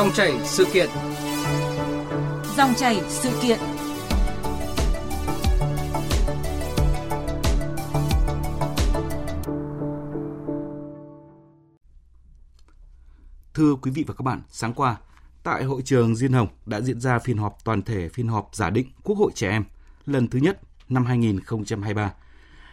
Dòng chảy sự kiện. Dòng chảy sự kiện. Thưa quý vị và các bạn, sáng qua, tại hội trường Diên Hồng đã diễn ra phiên họp toàn thể phiên họp giả định Quốc hội trẻ em lần thứ nhất năm 2023.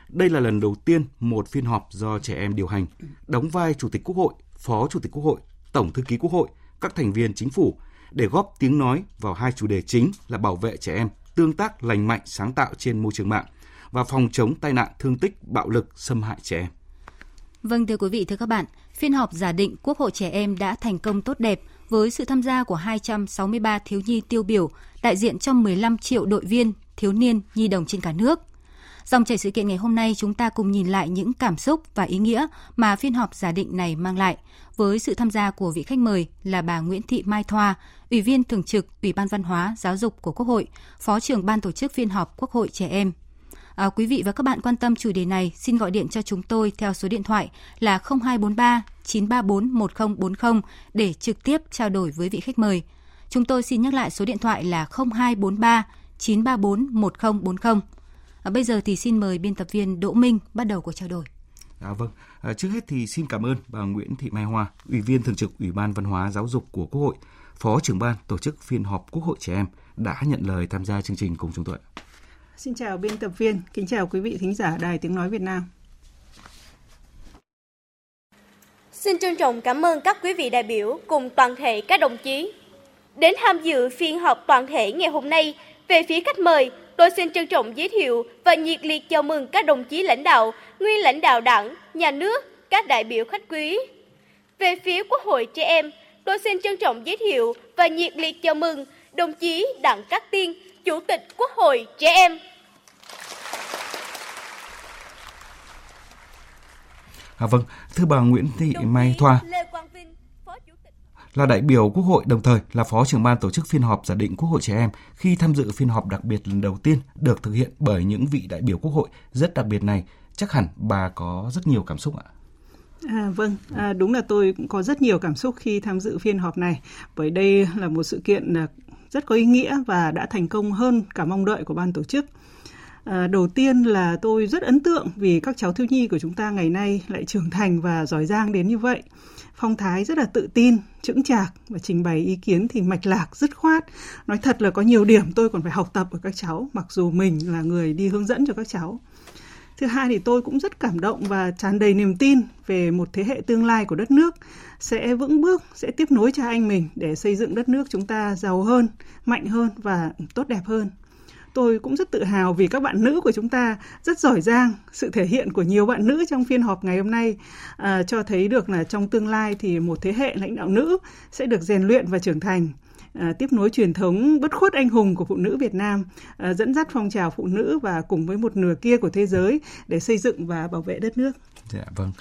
Đây là lần đầu tiên một phiên họp do trẻ em điều hành, đóng vai Chủ tịch Quốc hội, Phó Chủ tịch Quốc hội, Tổng Thư ký Quốc hội, các thành viên chính phủ để góp tiếng nói vào hai chủ đề chính là bảo vệ trẻ em, tương tác lành mạnh sáng tạo trên môi trường mạng và phòng chống tai nạn thương tích, bạo lực, xâm hại trẻ em. Vâng thưa quý vị, thưa các bạn, phiên họp giả định Quốc hội trẻ em đã thành công tốt đẹp với sự tham gia của 263 thiếu nhi tiêu biểu, đại diện cho 15 triệu đội viên, thiếu niên, nhi đồng trên cả nước. Dòng chảy sự kiện ngày hôm nay chúng ta cùng nhìn lại những cảm xúc và ý nghĩa mà phiên họp giả định này mang lại với sự tham gia của vị khách mời là bà Nguyễn Thị Mai Thoa, Ủy viên Thường trực Ủy ban Văn hóa Giáo dục của Quốc hội, Phó trưởng Ban tổ chức phiên họp Quốc hội trẻ em. À, quý vị và các bạn quan tâm chủ đề này, xin gọi điện cho chúng tôi theo số điện thoại là 0243 934 1040 để trực tiếp trao đổi với vị khách mời. Chúng tôi xin nhắc lại số điện thoại là 0243 934 1040. À, bây giờ thì xin mời biên tập viên Đỗ Minh bắt đầu cuộc trao đổi. À, vâng, à, trước hết thì xin cảm ơn bà Nguyễn Thị Mai Hoa, Ủy viên Thường trực Ủy ban Văn hóa Giáo dục của Quốc hội, Phó trưởng ban tổ chức phiên họp Quốc hội trẻ em đã nhận lời tham gia chương trình cùng chúng tôi. Xin chào biên tập viên, kính chào quý vị thính giả Đài Tiếng Nói Việt Nam. Xin trân trọng cảm ơn các quý vị đại biểu cùng toàn thể các đồng chí. Đến tham dự phiên họp toàn thể ngày hôm nay, về phía khách mời, tôi xin trân trọng giới thiệu và nhiệt liệt chào mừng các đồng chí lãnh đạo, nguyên lãnh đạo đảng, nhà nước, các đại biểu khách quý. Về phía Quốc hội trẻ em, tôi xin trân trọng giới thiệu và nhiệt liệt chào mừng đồng chí Đặng Cát Tiên, Chủ tịch Quốc hội trẻ em. À vâng, thưa bà Nguyễn Thị Mai Thoa, là đại biểu Quốc hội đồng thời là Phó trưởng ban tổ chức phiên họp giả định Quốc hội trẻ em khi tham dự phiên họp đặc biệt lần đầu tiên được thực hiện bởi những vị đại biểu Quốc hội rất đặc biệt này. Chắc hẳn bà có rất nhiều cảm xúc ạ. À, vâng, à, đúng là tôi cũng có rất nhiều cảm xúc khi tham dự phiên họp này bởi đây là một sự kiện à, rất có ý nghĩa và đã thành công hơn cả mong đợi của ban tổ chức. À, đầu tiên là tôi rất ấn tượng vì các cháu thiếu nhi của chúng ta ngày nay lại trưởng thành và giỏi giang đến như vậy. Phong thái rất là tự tin, chững chạc và trình bày ý kiến thì mạch lạc, dứt khoát. Nói thật là có nhiều điểm tôi còn phải học tập ở các cháu, mặc dù mình là người đi hướng dẫn cho các cháu. Thứ hai thì tôi cũng rất cảm động và tràn đầy niềm tin về một thế hệ tương lai của đất nước sẽ vững bước, sẽ tiếp nối cha anh mình để xây dựng đất nước chúng ta giàu hơn, mạnh hơn và tốt đẹp hơn tôi cũng rất tự hào vì các bạn nữ của chúng ta rất giỏi giang sự thể hiện của nhiều bạn nữ trong phiên họp ngày hôm nay à, cho thấy được là trong tương lai thì một thế hệ lãnh đạo nữ sẽ được rèn luyện và trưởng thành À, tiếp nối truyền thống bất khuất anh hùng của phụ nữ Việt Nam, à, dẫn dắt phong trào phụ nữ và cùng với một nửa kia của thế giới để xây dựng và bảo vệ đất nước. Dạ vâng.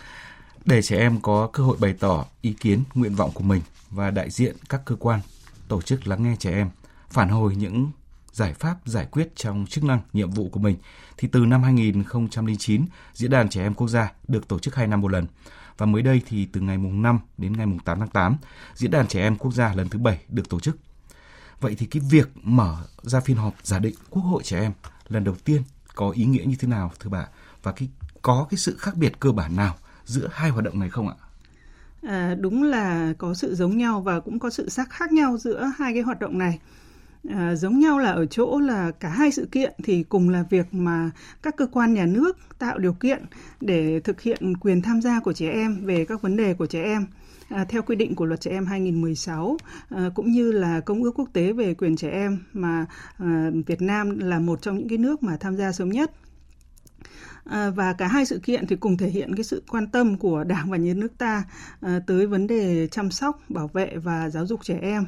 Để trẻ em có cơ hội bày tỏ ý kiến, nguyện vọng của mình và đại diện các cơ quan, tổ chức lắng nghe trẻ em, phản hồi những giải pháp giải quyết trong chức năng nhiệm vụ của mình thì từ năm 2009 diễn đàn trẻ em quốc gia được tổ chức 2 năm một lần và mới đây thì từ ngày mùng 5 đến ngày mùng 8 tháng 8 diễn đàn trẻ em quốc gia lần thứ 7 được tổ chức. Vậy thì cái việc mở ra phiên họp giả định Quốc hội trẻ em lần đầu tiên có ý nghĩa như thế nào thưa bà và cái có cái sự khác biệt cơ bản nào giữa hai hoạt động này không ạ? À, đúng là có sự giống nhau và cũng có sự sắc khác nhau giữa hai cái hoạt động này. À, giống nhau là ở chỗ là cả hai sự kiện thì cùng là việc mà các cơ quan nhà nước tạo điều kiện để thực hiện quyền tham gia của trẻ em về các vấn đề của trẻ em. À, theo quy định của luật trẻ em 2016 à, cũng như là công ước quốc tế về quyền trẻ em mà à, Việt Nam là một trong những cái nước mà tham gia sớm nhất À, và cả hai sự kiện thì cùng thể hiện cái sự quan tâm của Đảng và Nhà nước ta à, tới vấn đề chăm sóc, bảo vệ và giáo dục trẻ em.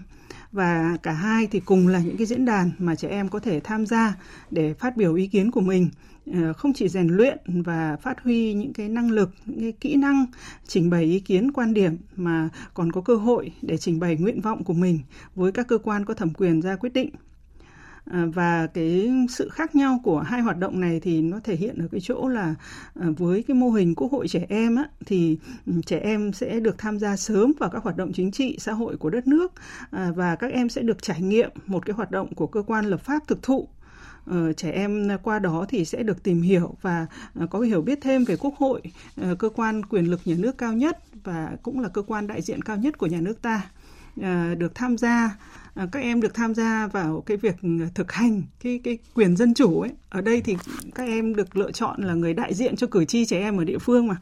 Và cả hai thì cùng là những cái diễn đàn mà trẻ em có thể tham gia để phát biểu ý kiến của mình. À, không chỉ rèn luyện và phát huy những cái năng lực những cái kỹ năng trình bày ý kiến quan điểm mà còn có cơ hội để trình bày nguyện vọng của mình với các cơ quan có thẩm quyền ra quyết định. À, và cái sự khác nhau của hai hoạt động này thì nó thể hiện ở cái chỗ là à, với cái mô hình quốc hội trẻ em á, thì ừ, trẻ em sẽ được tham gia sớm vào các hoạt động chính trị xã hội của đất nước à, và các em sẽ được trải nghiệm một cái hoạt động của cơ quan lập pháp thực thụ. Ờ, trẻ em qua đó thì sẽ được tìm hiểu và có hiểu biết thêm về quốc hội ờ, cơ quan quyền lực nhà nước cao nhất và cũng là cơ quan đại diện cao nhất của nhà nước ta. À, được tham gia à, các em được tham gia vào cái việc thực hành cái cái quyền dân chủ ấy. Ở đây thì các em được lựa chọn là người đại diện cho cử tri trẻ em ở địa phương mà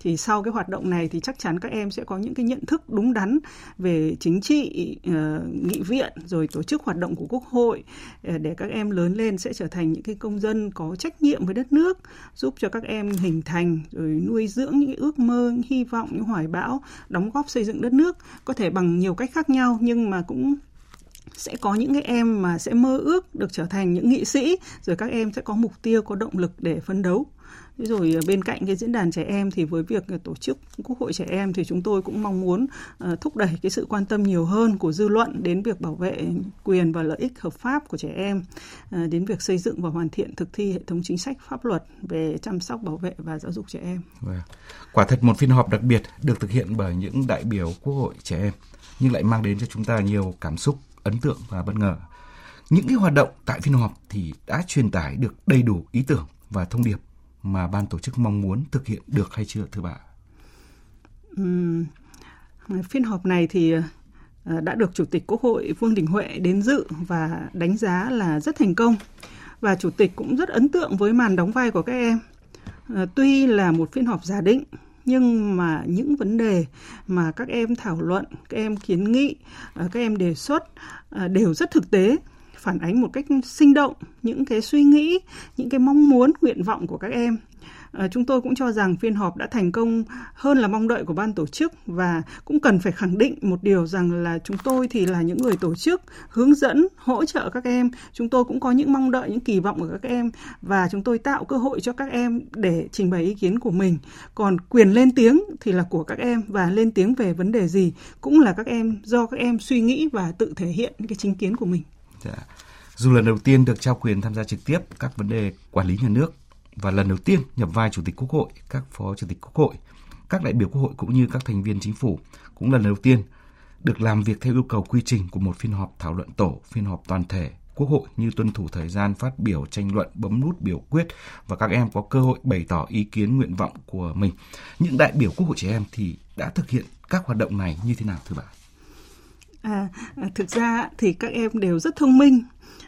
thì sau cái hoạt động này thì chắc chắn các em sẽ có những cái nhận thức đúng đắn về chính trị ờ, nghị viện, rồi tổ chức hoạt động của quốc hội ờ, để các em lớn lên sẽ trở thành những cái công dân có trách nhiệm với đất nước, giúp cho các em hình thành, rồi nuôi dưỡng những cái ước mơ, những hy vọng, những hoài bão, đóng góp xây dựng đất nước. Có thể bằng nhiều cách khác nhau nhưng mà cũng sẽ có những cái em mà sẽ mơ ước được trở thành những nghị sĩ, rồi các em sẽ có mục tiêu, có động lực để phấn đấu. Rồi ờ, bên cạnh cái diễn đàn trẻ em thì với việc ờ, tổ chức quốc hội trẻ em thì chúng tôi cũng mong muốn ờ, thúc đẩy cái sự quan tâm nhiều hơn của dư luận đến việc bảo vệ quyền và lợi ích hợp pháp của trẻ em đến việc xây dựng và hoàn thiện thực thi hệ thống chính sách pháp luật về chăm sóc, bảo vệ và giáo dục trẻ em. Vâng. Quả thật một phiên họp đặc biệt được thực hiện bởi những đại biểu quốc hội trẻ em, nhưng lại mang đến cho chúng ta nhiều cảm xúc ấn tượng và bất ngờ. Những cái hoạt động tại phiên họp thì đã truyền tải được đầy đủ ý tưởng và thông điệp mà ban tổ chức mong muốn thực hiện được hay chưa thưa bà? Uhm, phiên họp này thì ờ, đã được Chủ tịch Quốc hội Vương Đình Huệ đến dự và đánh giá là rất thành công. Và Chủ tịch cũng rất ấn tượng với màn đóng vai của các em. À, tuy là một phiên họp giả định nhưng mà những vấn đề mà các em thảo luận, các em kiến nghị, à, các em đề xuất à, đều rất thực tế phản ánh một cách sinh động những cái suy nghĩ, những cái mong muốn, nguyện vọng của các em. Ờ, chúng tôi cũng cho rằng phiên họp đã thành công hơn là mong đợi của ban tổ chức và cũng cần phải khẳng định một điều rằng là chúng tôi thì là những người tổ chức, hướng dẫn, hỗ trợ các em. Chúng tôi cũng có những mong đợi, những kỳ vọng của các em và chúng tôi tạo cơ hội cho các em để trình bày ý kiến của mình. Còn quyền lên tiếng thì là của các em và lên tiếng về vấn đề gì cũng là các em, do các em suy nghĩ và tự thể hiện cái chính kiến của mình. Dạ. Dù lần đầu tiên được trao quyền tham gia trực tiếp các vấn đề quản lý nhà nước và lần đầu tiên nhập vai Chủ tịch Quốc hội, các phó Chủ tịch Quốc hội, các đại biểu Quốc hội cũng như các thành viên chính phủ cũng lần đầu tiên được làm việc theo yêu cầu quy trình của một phiên họp thảo luận tổ, phiên họp toàn thể Quốc hội như tuân thủ thời gian phát biểu tranh luận, bấm nút biểu quyết và các em có cơ hội bày tỏ ý kiến nguyện vọng của mình. Những đại biểu Quốc hội trẻ em thì đã thực hiện các hoạt động này như thế nào thưa bà? À, à, thực ra thì các em đều rất thông minh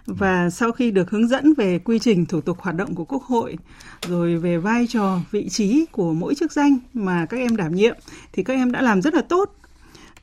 và sau khi được hướng dẫn về quy trình thủ tục hoạt động của Quốc hội, rồi về vai trò, vị trí của mỗi chức danh mà các em đảm nhiệm, thì các em đã làm rất là tốt.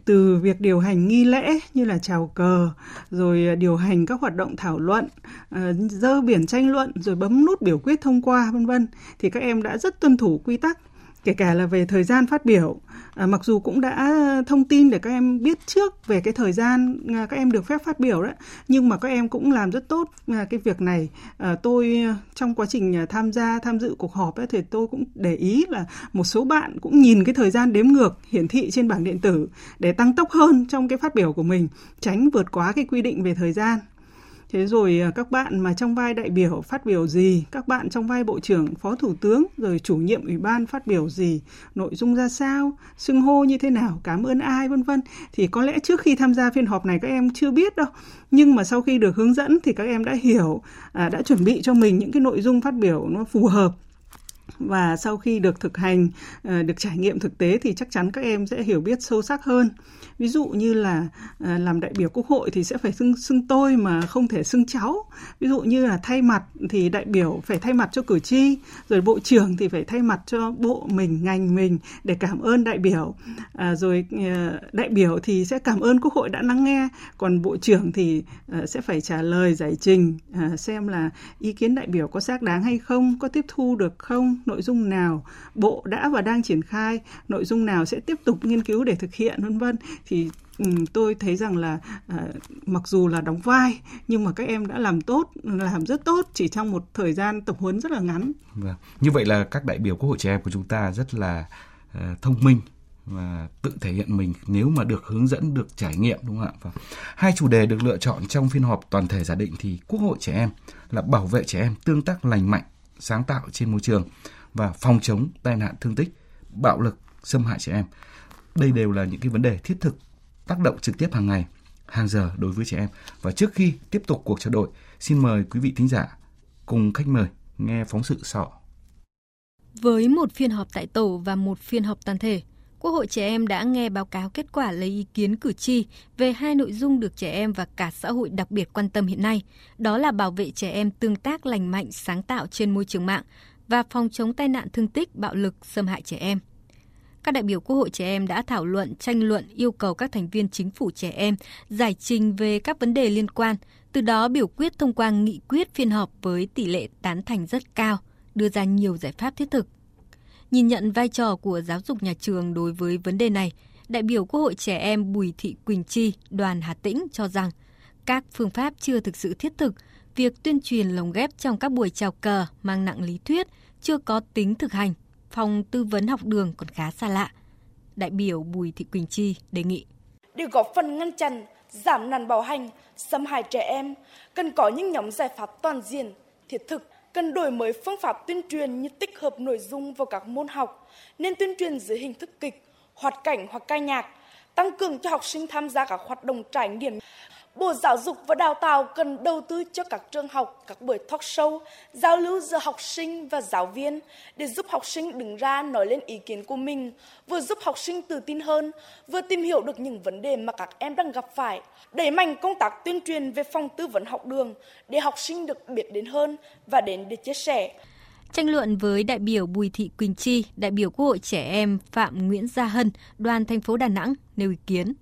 Từ việc điều hành nghi lễ như là chào cờ, rồi à, điều hành các hoạt động thảo luận à, dơ biển tranh luận, rồi bấm nút biểu quyết thông qua, vân vân, thì các em đã rất tuân thủ quy tắc kể cả là về thời gian phát biểu à, mặc dù cũng đã thông tin để các em biết trước về cái thời gian à, các em được phép phát biểu đó nhưng mà các em cũng làm rất tốt à, cái việc này. À, tôi trong quá trình à, tham gia tham dự cuộc họp ấy, thì tôi cũng để ý là một số bạn cũng nhìn cái thời gian đếm ngược hiển thị trên bảng điện tử để tăng tốc hơn trong cái phát biểu của mình tránh vượt quá cái quy định về thời gian. Thế rồi à, các bạn mà trong vai đại biểu phát biểu gì, các bạn trong vai bộ trưởng, phó thủ tướng, rồi chủ nhiệm ủy ban phát biểu gì, nội dung ra sao, xưng hô như thế nào, cảm ơn ai? Vân vân. Thì có lẽ trước khi tham gia phiên họp này các em chưa biết đâu. Nhưng mà sau khi được hướng dẫn thì các em đã hiểu, à, đã chuẩn bị cho mình những cái nội dung phát biểu nó phù hợp và sau khi được thực hành ờ, được trải nghiệm thực tế thì chắc chắn các em sẽ hiểu biết sâu sắc hơn. Ví dụ như là ờ, làm đại biểu quốc hội thì sẽ phải xưng xưng tôi mà không thể xưng cháu. Ví dụ như là thay mặt thì đại biểu phải thay mặt cho cử tri rồi bộ trưởng thì phải thay mặt cho bộ mình ngành mình để cảm ơn đại biểu. À, rồi ờ, đại biểu thì sẽ cảm ơn quốc hội đã lắng nghe còn bộ trưởng thì sẽ phải trả lời giải trình xem là ý kiến đại biểu có xác đáng hay không có tiếp thu được không nội dung nào bộ đã và đang triển khai, nội dung nào sẽ tiếp tục nghiên cứu để thực hiện, vân vân. Thì tôi thấy rằng là ờ, mặc dù là đóng vai, nhưng mà các em đã làm tốt, làm rất tốt, chỉ trong một thời gian tập huấn rất là ngắn. Vâng. như vậy là các đại biểu quốc hội trẻ em của chúng ta rất là ờ, thông minh và tự thể hiện mình nếu mà được hướng dẫn, được trải nghiệm, đúng không ạ? Và hai chủ đề được lựa chọn trong phiên họp toàn thể giả định thì quốc hội trẻ em là bảo vệ trẻ em tương tác lành mạnh sáng tạo trên môi trường và phòng chống tai nạn thương tích bạo lực xâm hại trẻ em. Đây đều là những cái vấn đề thiết thực tác động trực tiếp hàng ngày hàng giờ đối với trẻ em. Và trước khi tiếp tục cuộc trao đổi xin mời quý vị thính giả cùng khách mời nghe phóng sự sau. Với một phiên họp tại tổ và một phiên họp toàn thể, Quốc hội trẻ em đã nghe báo cáo kết quả lấy ý kiến cử tri về hai nội dung được trẻ em và cả xã hội đặc biệt quan tâm hiện nay, đó là bảo vệ trẻ em tương tác lành mạnh, sáng tạo trên môi trường mạng và phòng chống tai nạn thương tích, bạo lực, xâm hại trẻ em. Các đại biểu Quốc hội trẻ em đã thảo luận, tranh luận yêu cầu các thành viên chính phủ trẻ em giải trình về các vấn đề liên quan, từ đó biểu quyết thông qua nghị quyết phiên họp với tỷ lệ tán thành rất cao, đưa ra nhiều giải pháp thiết thực Nhìn nhận vai trò của giáo dục nhà trường đối với vấn đề này, đại biểu Quốc hội trẻ em Bùi Thị Quỳnh Chi, đoàn Hà Tĩnh cho rằng các phương pháp chưa thực sự thiết thực, việc tuyên truyền lồng ghép trong các buổi chào cờ mang nặng lý thuyết chưa có tính thực hành, phòng tư vấn học đường còn khá xa lạ. Đại biểu Bùi Thị Quỳnh Chi đề nghị. Để góp phần ngăn chặn, giảm nạn bạo hành, xâm hại trẻ em, cần có những nhóm giải pháp toàn diện, thiết thực cần đổi mới phương pháp tuyên truyền như tích hợp nội dung vào các môn học, nên tuyên truyền dưới hình thức kịch, hoạt cảnh hoặc ca nhạc, tăng cường cho học sinh tham gia các hoạt động trải nghiệm. Bộ Giáo dục và Đào tạo cần đầu tư cho các trường học các buổi talk show, giao lưu giữa học sinh và giáo viên để giúp học sinh đứng ra nói lên ý kiến của mình, vừa giúp học sinh tự tin hơn, vừa tìm hiểu được những vấn đề mà các em đang gặp phải, đẩy mạnh công tác tuyên truyền về phòng tư vấn học đường để học sinh được biết đến hơn và đến để chia sẻ. Tranh luận với đại biểu Bùi Thị Quỳnh Chi, đại biểu Quốc hội trẻ em Phạm Nguyễn Gia Hân, đoàn thành phố Đà Nẵng nêu ý kiến.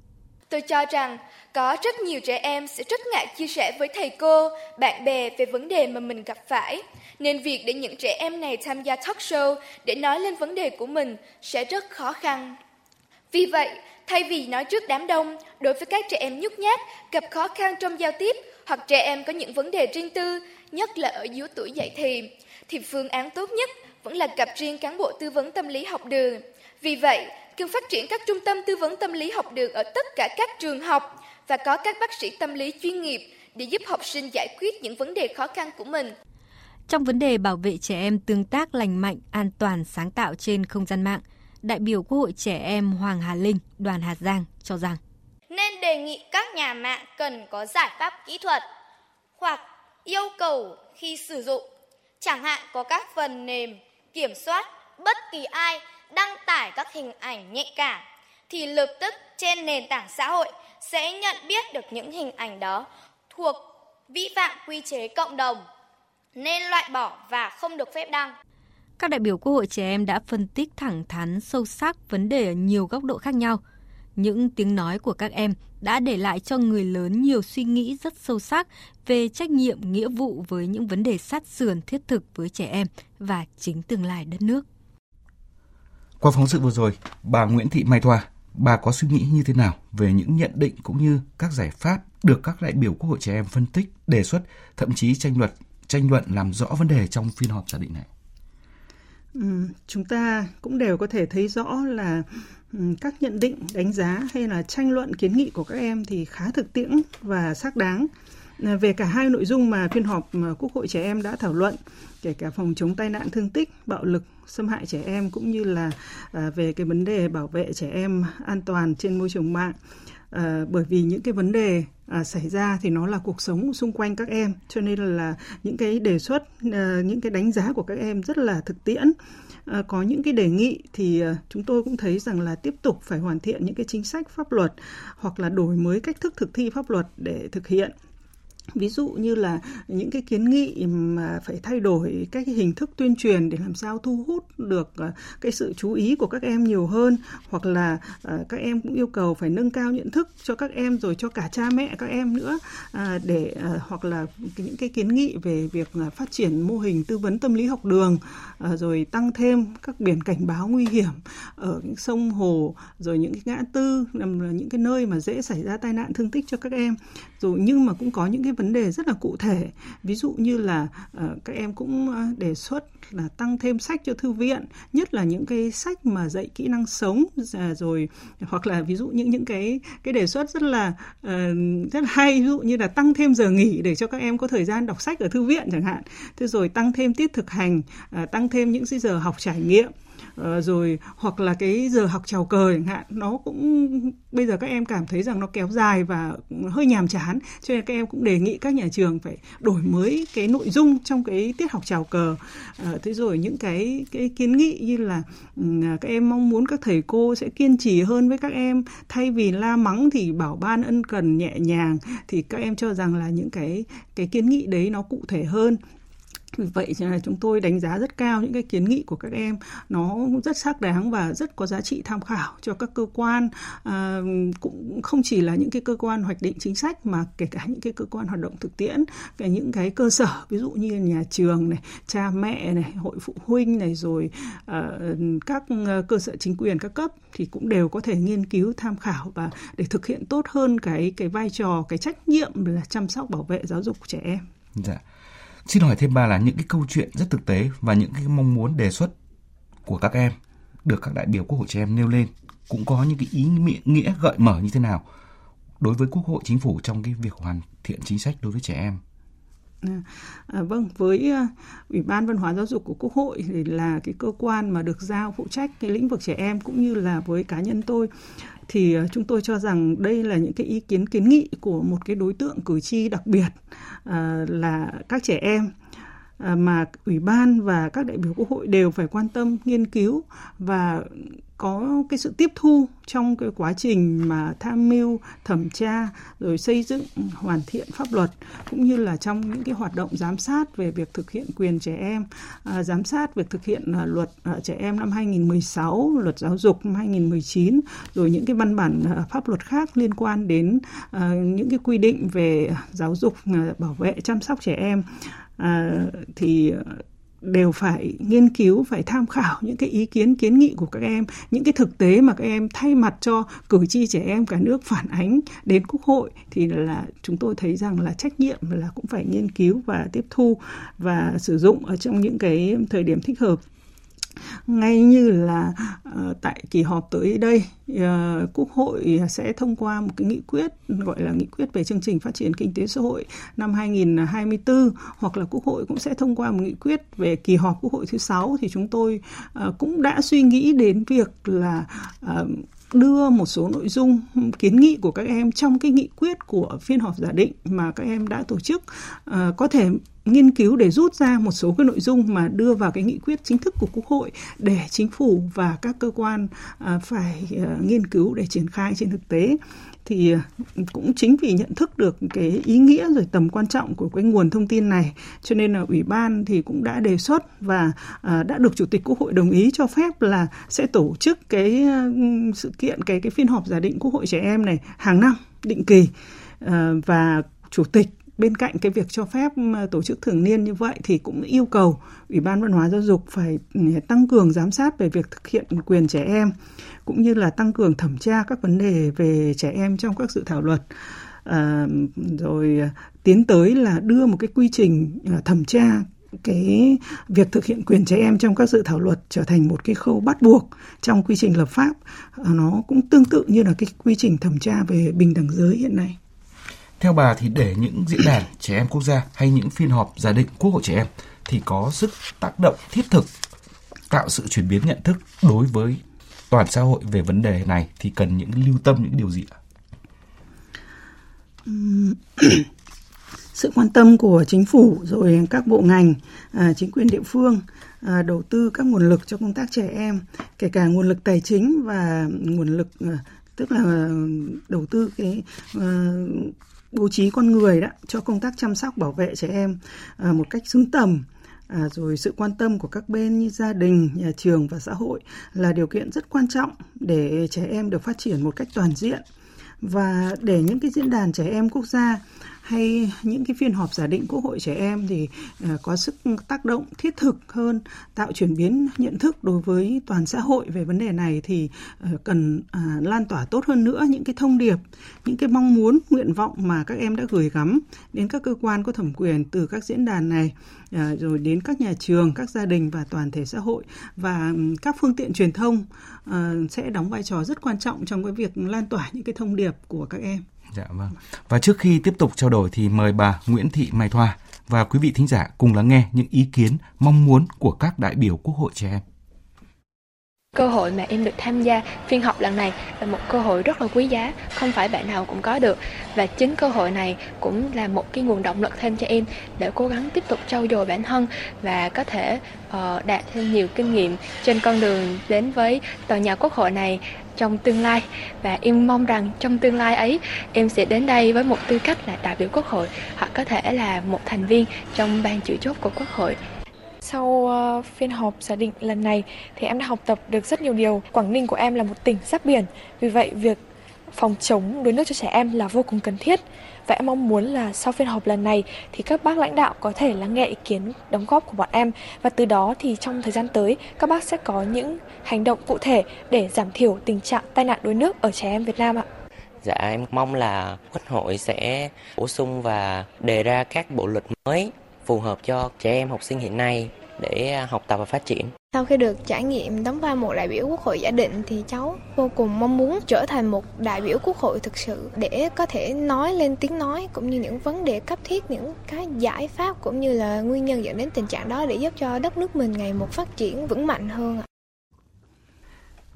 Tôi cho rằng có rất nhiều trẻ em sẽ rất ngại chia sẻ với thầy cô, bạn bè về vấn đề mà mình gặp phải. Nên việc để những trẻ em này tham gia talk show để nói lên vấn đề của mình sẽ rất khó khăn. Vì vậy, thay vì nói trước đám đông, đối với các trẻ em nhút nhát, gặp khó khăn trong giao tiếp hoặc trẻ em có những vấn đề riêng tư, nhất là ở dưới tuổi dậy thì, thì phương án tốt nhất vẫn là gặp riêng cán bộ tư vấn tâm lý học đường. Vì vậy, cần phát triển các trung tâm tư vấn tâm lý học đường ở tất cả các trường học và có các bác sĩ tâm lý chuyên nghiệp để giúp học sinh giải quyết những vấn đề khó khăn của mình. Trong vấn đề bảo vệ trẻ em tương tác lành mạnh, an toàn, sáng tạo trên không gian mạng, đại biểu Quốc hội trẻ em Hoàng Hà Linh, đoàn Hà Giang cho rằng nên đề nghị các nhà mạng cần có giải pháp kỹ thuật hoặc yêu cầu khi sử dụng, chẳng hạn có các phần mềm kiểm soát bất kỳ ai đăng tải các hình ảnh nhạy cảm, thì lập tức trên nền tảng xã hội sẽ nhận biết được những hình ảnh đó thuộc vi phạm quy chế cộng đồng, nên loại bỏ và không được phép đăng. Các đại biểu Quốc hội trẻ em đã phân tích thẳng thắn sâu sắc vấn đề ở nhiều góc độ khác nhau. Những tiếng nói của các em đã để lại cho người lớn nhiều suy nghĩ rất sâu sắc về trách nhiệm, nghĩa vụ với những vấn đề sát sườn thiết thực với trẻ em và chính tương lai đất nước. Qua phóng sự vừa rồi, bà Nguyễn Thị Mai Thoa, bà có suy nghĩ như thế nào về những nhận định cũng như các giải pháp được các đại biểu Quốc hội trẻ em phân tích, đề xuất, thậm chí tranh luận, tranh luận làm rõ vấn đề trong phiên họp giả định này? Ừ, chúng ta cũng đều có thể thấy rõ là ừ, các nhận định, đánh giá hay là tranh luận kiến nghị của các em thì khá thực tiễn và xác đáng À, về cả hai nội dung mà phiên họp mà Quốc hội trẻ em đã thảo luận, kể cả phòng chống tai nạn thương tích, bạo lực, xâm hại trẻ em cũng như là à, về cái vấn đề bảo vệ trẻ em an toàn trên môi trường mạng. À, bởi vì những cái vấn đề à, xảy ra thì nó là cuộc sống xung quanh các em cho nên là những cái đề xuất à, những cái đánh giá của các em rất là thực tiễn à, có những cái đề nghị thì à, chúng tôi cũng thấy rằng là tiếp tục phải hoàn thiện những cái chính sách pháp luật hoặc là đổi mới cách thức thực thi pháp luật để thực hiện ví dụ như là những cái kiến nghị mà phải thay đổi các cái hình thức tuyên truyền để làm sao thu hút được ờ, cái sự chú ý của các em nhiều hơn, hoặc là ờ, các em cũng yêu cầu phải nâng cao nhận thức cho các em rồi cho cả cha mẹ các em nữa ờ, để hoặc là những cái kiến nghị về việc phát triển mô hình tư vấn tâm lý học đường rồi tăng thêm các biển cảnh báo nguy hiểm ở những sông hồ, rồi những cái ngã tư là những cái nơi mà dễ xảy ra tai nạn thương tích cho các em. Rồi nhưng mà cũng có những cái vấn đề rất là cụ thể. Ví dụ như là uh, các em cũng ờ, đề xuất là tăng thêm sách cho thư viện nhất là những cái sách mà dạy kỹ năng sống à, rồi hoặc là ví dụ những những cái cái đề xuất rất là uh, rất là hay ví dụ như là tăng thêm giờ nghỉ để cho các em có thời gian đọc sách ở thư viện chẳng hạn. Thế rồi tăng thêm tiết thực hành uh, tăng thêm những cái giờ học trải nghiệm. Ờ, rồi, hoặc là cái giờ học chào cờ chẳng hạn, nó cũng, bây giờ các em cảm thấy rằng nó kéo dài và hơi nhàm chán, cho nên các em cũng đề nghị các nhà trường phải đổi mới cái nội dung trong cái tiết học chào cờ. Ờ, thế rồi những cái cái kiến nghị như là ừ, à, các em mong muốn các thầy cô sẽ kiên trì hơn với các em, thay vì la mắng thì bảo ban ân cần nhẹ nhàng, thì các em cho rằng là những cái cái kiến nghị đấy nó cụ thể hơn vì vậy là chúng tôi đánh giá rất cao những cái kiến nghị của các em nó rất xác đáng và rất có giá trị tham khảo cho các cơ quan à, cũng không chỉ là những cái cơ quan hoạch định chính sách mà kể cả những cái cơ quan hoạt động thực tiễn về những cái cơ sở ví dụ như nhà trường này cha mẹ này hội phụ huynh này rồi à, các ờ, cơ sở chính quyền các cấp thì cũng đều có thể nghiên cứu tham khảo và để thực hiện tốt hơn cái cái vai trò cái trách nhiệm là chăm sóc bảo vệ giáo dục trẻ em. Dạ. Xin hỏi thêm bà là những cái câu chuyện rất thực tế và những cái mong muốn đề xuất của các em được các đại biểu Quốc hội trẻ em nêu lên cũng có những cái ý nghĩa gợi mở như thế nào đối với Quốc hội chính phủ trong cái việc hoàn thiện chính sách đối với trẻ em? À, à vâng, với uh, Ủy ban Văn hóa Giáo dục của Quốc hội thì là cái cơ quan mà được giao phụ trách cái lĩnh vực trẻ em cũng như là với cá nhân tôi thì uh, chúng tôi cho rằng đây là những cái ý kiến kiến nghị của một cái đối tượng cử tri đặc biệt uh, là các trẻ em À, mà ủy ban và các đại biểu quốc hội đều phải quan tâm nghiên cứu và có cái sự tiếp thu trong cái quá trình mà tham mưu thẩm tra rồi xây dựng hoàn thiện pháp luật cũng như là trong những cái hoạt động giám sát về việc thực hiện quyền trẻ em. À, giám sát việc thực hiện à, luật à, trẻ em năm 2016 luật giáo dục năm 2019 rồi những cái văn bản à, pháp luật khác liên quan đến à, những cái quy định về giáo dục à, bảo vệ chăm sóc trẻ em à, thì ờ, đều phải nghiên cứu phải tham khảo những cái ý kiến kiến nghị của các em những cái thực tế mà các em thay mặt cho cử tri trẻ em cả nước phản ánh đến quốc hội thì là chúng tôi thấy rằng là trách nhiệm là cũng phải nghiên cứu và tiếp thu và sử dụng ở trong những cái thời điểm thích hợp ngay như là uh, tại kỳ họp tới đây uh, quốc hội sẽ thông qua một cái nghị quyết gọi là nghị quyết về chương trình phát triển kinh tế xã hội năm 2024 hoặc là quốc hội cũng sẽ thông qua một nghị quyết về kỳ họp quốc hội thứ sáu. Thì chúng tôi uh, cũng đã suy nghĩ đến việc là uh, đưa một số nội dung kiến nghị của các em trong cái nghị quyết của phiên họp giả định mà các em đã tổ chức. Uh, có thể nghiên cứu để rút ra một số cái nội dung mà đưa vào cái nghị quyết chính thức của quốc hội để chính phủ và các cơ quan à, phải à, nghiên cứu để triển khai trên thực tế. Thì à, cũng chính vì nhận thức được cái ý nghĩa rồi tầm quan trọng của cái nguồn thông tin này, cho nên là ủy ban thì cũng đã đề xuất và đã được chủ tịch quốc hội đồng ý cho phép là sẽ tổ chức cái sự kiện, cái cái phiên họp giả định quốc hội trẻ em này hàng năm định kỳ. Và chủ tịch bên cạnh cái việc cho phép tổ chức thường niên như vậy thì cũng yêu cầu ủy ban văn hóa giáo dục phải tăng cường giám sát về việc thực hiện quyền trẻ em cũng như là tăng cường thẩm tra các vấn đề về trẻ em trong các dự thảo luật. À, rồi ờ, tiến tới là đưa một cái quy trình ờ, thẩm tra cái việc thực hiện quyền trẻ em trong các dự thảo luật trở thành một cái khâu bắt buộc trong quy trình lập pháp. Nó cũng tương tự như là cái quy trình thẩm tra về bình đẳng giới hiện nay theo bà thì để những diễn đàn trẻ em quốc gia hay những phiên họp giả định quốc hội trẻ em thì có sức tác động thiết thực tạo sự chuyển biến nhận thức đối với toàn xã hội về vấn đề này thì cần những lưu tâm những điều gì ạ? sự quan tâm của chính phủ rồi các bộ ngành à, chính quyền địa phương à, đầu tư các nguồn lực cho công tác trẻ em kể cả nguồn lực tài chính và nguồn lực à, tức là à, đầu tư cái à, bố trí con người đó cho công tác chăm sóc bảo vệ trẻ em à, một cách xứng tầm à, rồi sự quan tâm của các bên như gia đình, nhà trường và xã hội là điều kiện rất quan trọng để trẻ em được phát triển một cách toàn diện. Và để những cái diễn đàn trẻ em quốc gia hay những cái phiên họp giả định Quốc hội trẻ em thì ờ, có sức tác động thiết thực hơn, tạo chuyển biến nhận thức đối với toàn xã hội về vấn đề này thì ờ, cần à, lan tỏa tốt hơn nữa những cái thông điệp, những cái mong muốn, nguyện vọng mà các em đã gửi gắm đến các cơ quan có thẩm quyền từ các diễn đàn này ờ, rồi đến các nhà trường, các gia đình và toàn thể xã hội và các phương tiện truyền thông sẽ đóng vai trò rất quan trọng trong cái việc lan tỏa những cái thông điệp của các em. Dạ vâng. Và trước khi tiếp tục trao đổi thì mời bà Nguyễn Thị Mai Thoa và quý vị thính giả cùng lắng nghe những ý kiến, mong muốn của các đại biểu Quốc hội trẻ em. Cơ hội mà em được tham gia phiên họp lần này là một cơ hội rất là quý giá, không phải bạn nào cũng có được. Và chính cơ hội này cũng là một cái nguồn động lực thêm cho em để cố gắng tiếp tục trau dồi bản thân và có thể uh, đạt thêm nhiều kinh nghiệm trên con đường đến với tòa nhà quốc hội này trong tương lai và em mong rằng trong tương lai ấy em sẽ đến đây với một tư cách là đại biểu quốc hội hoặc có thể là một thành viên trong ban chủ chốt của quốc hội sau uh, phiên họp giả định lần này thì em đã học tập được rất nhiều điều. Quảng Ninh của em là một tỉnh giáp biển, vì vậy việc phòng chống đuối nước cho trẻ em là vô cùng cần thiết. Và em mong muốn là sau phiên họp lần này thì các bác lãnh đạo có thể lắng nghe ý kiến, đóng góp của bọn em và từ đó thì trong thời gian tới, các bác sẽ có những hành động cụ thể để giảm thiểu tình trạng tai nạn đuối nước ở trẻ em Việt Nam ạ. Dạ em mong là Quốc hội sẽ bổ sung và đề ra các bộ luật mới phù hợp cho trẻ em, học sinh hiện nay để học tập và phát triển. Sau khi được trải nghiệm đóng vai một đại biểu quốc hội giả định thì cháu vô cùng mong muốn trở thành một đại biểu quốc hội thực sự để có thể nói lên tiếng nói cũng như những vấn đề cấp thiết, những cái giải pháp cũng như là nguyên nhân dẫn đến tình trạng đó để giúp cho đất nước mình ngày một phát triển vững mạnh hơn.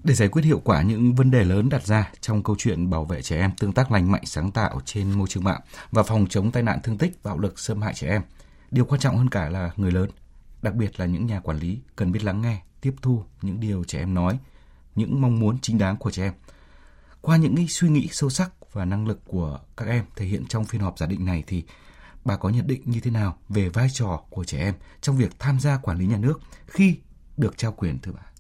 Để giải quyết hiệu quả những vấn đề lớn đặt ra trong câu chuyện bảo vệ trẻ em tương tác lành mạnh sáng tạo trên môi trường mạng và phòng chống tai nạn thương tích, bạo lực xâm hại trẻ em, điều quan trọng hơn cả là người lớn đặc biệt là những nhà quản lý cần biết lắng nghe, tiếp thu những điều trẻ em nói, những mong muốn chính đáng của trẻ em. Qua những cái suy nghĩ sâu sắc và năng lực của các em thể hiện trong phiên họp giả định này thì bà có nhận định như thế nào về vai trò của trẻ em trong việc tham gia quản lý nhà nước khi được trao quyền thưa bà?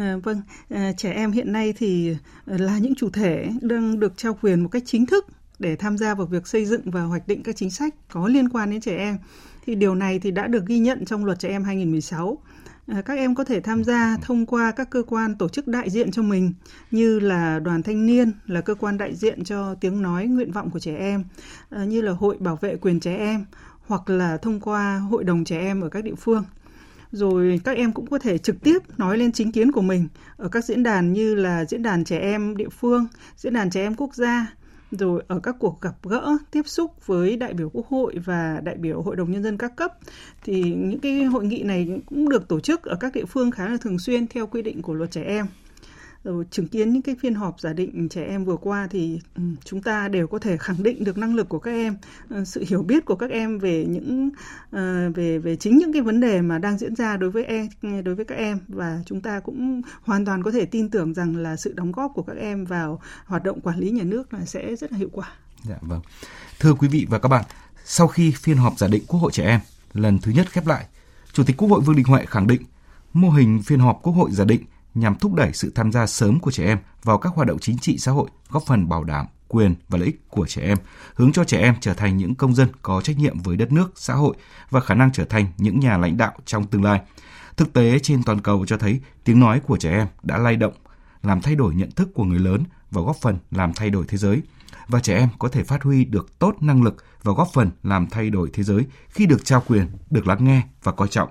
À, vâng, à, trẻ em hiện nay thì là những chủ thể đang được trao quyền một cách chính thức để tham gia vào việc xây dựng và hoạch định các chính sách có liên quan đến trẻ em thì điều này thì đã được ghi nhận trong luật trẻ em 2016. À, các em có thể tham gia thông qua các cơ quan tổ chức đại diện cho mình như là đoàn thanh niên là cơ quan đại diện cho tiếng nói nguyện vọng của trẻ em à, như là hội bảo vệ quyền trẻ em hoặc là thông qua hội đồng trẻ em ở các địa phương rồi các em cũng có thể trực tiếp nói lên chính kiến của mình ở các diễn đàn như là diễn đàn trẻ em địa phương, diễn đàn trẻ em quốc gia rồi ở các cuộc gặp gỡ, tiếp xúc với đại biểu quốc hội và đại biểu hội đồng nhân dân các cấp, thì những cái hội nghị này cũng được tổ chức ở các địa phương khá là thường xuyên theo quy định của luật trẻ em rồi chứng kiến những cái phiên họp giả định trẻ em vừa qua thì ừ, chúng ta đều có thể khẳng định được năng lực của các em ờ, sự hiểu biết của các em về những ờ, về về chính những cái vấn đề mà đang diễn ra đối với em đối với các em và chúng ta cũng hoàn toàn có thể tin tưởng rằng là sự đóng góp của các em vào hoạt động quản lý nhà nước là sẽ rất là hiệu quả. Dạ vâng. Thưa quý vị và các bạn, sau khi phiên họp giả định Quốc hội trẻ em lần thứ nhất khép lại, Chủ tịch Quốc hội Vương Đình Huệ khẳng định mô hình phiên họp Quốc hội giả định nhằm thúc đẩy sự tham gia sớm của trẻ em vào các hoạt động chính trị xã hội, góp phần bảo đảm quyền và lợi ích của trẻ em, hướng cho trẻ em trở thành những công dân có trách nhiệm với đất nước, xã hội và khả năng trở thành những nhà lãnh đạo trong tương lai. Thực tế trên toàn cầu cho thấy tiếng nói của trẻ em đã lay động, làm thay đổi nhận thức của người lớn và góp phần làm thay đổi thế giới. Và trẻ em có thể phát huy được tốt năng lực và góp phần làm thay đổi thế giới khi được trao quyền, được lắng nghe và coi trọng.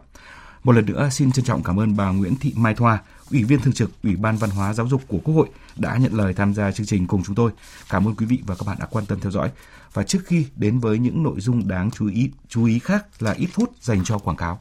Một lần nữa xin trân trọng cảm ơn bà Nguyễn Thị Mai Thoa, Ủy viên thường trực Ủy ban Văn hóa Giáo dục của Quốc hội đã nhận lời tham gia chương trình cùng chúng tôi. Cảm ơn quý vị và các bạn đã quan tâm theo dõi. Và trước khi đến với những nội dung đáng chú ý chú ý khác là ít phút dành cho quảng cáo.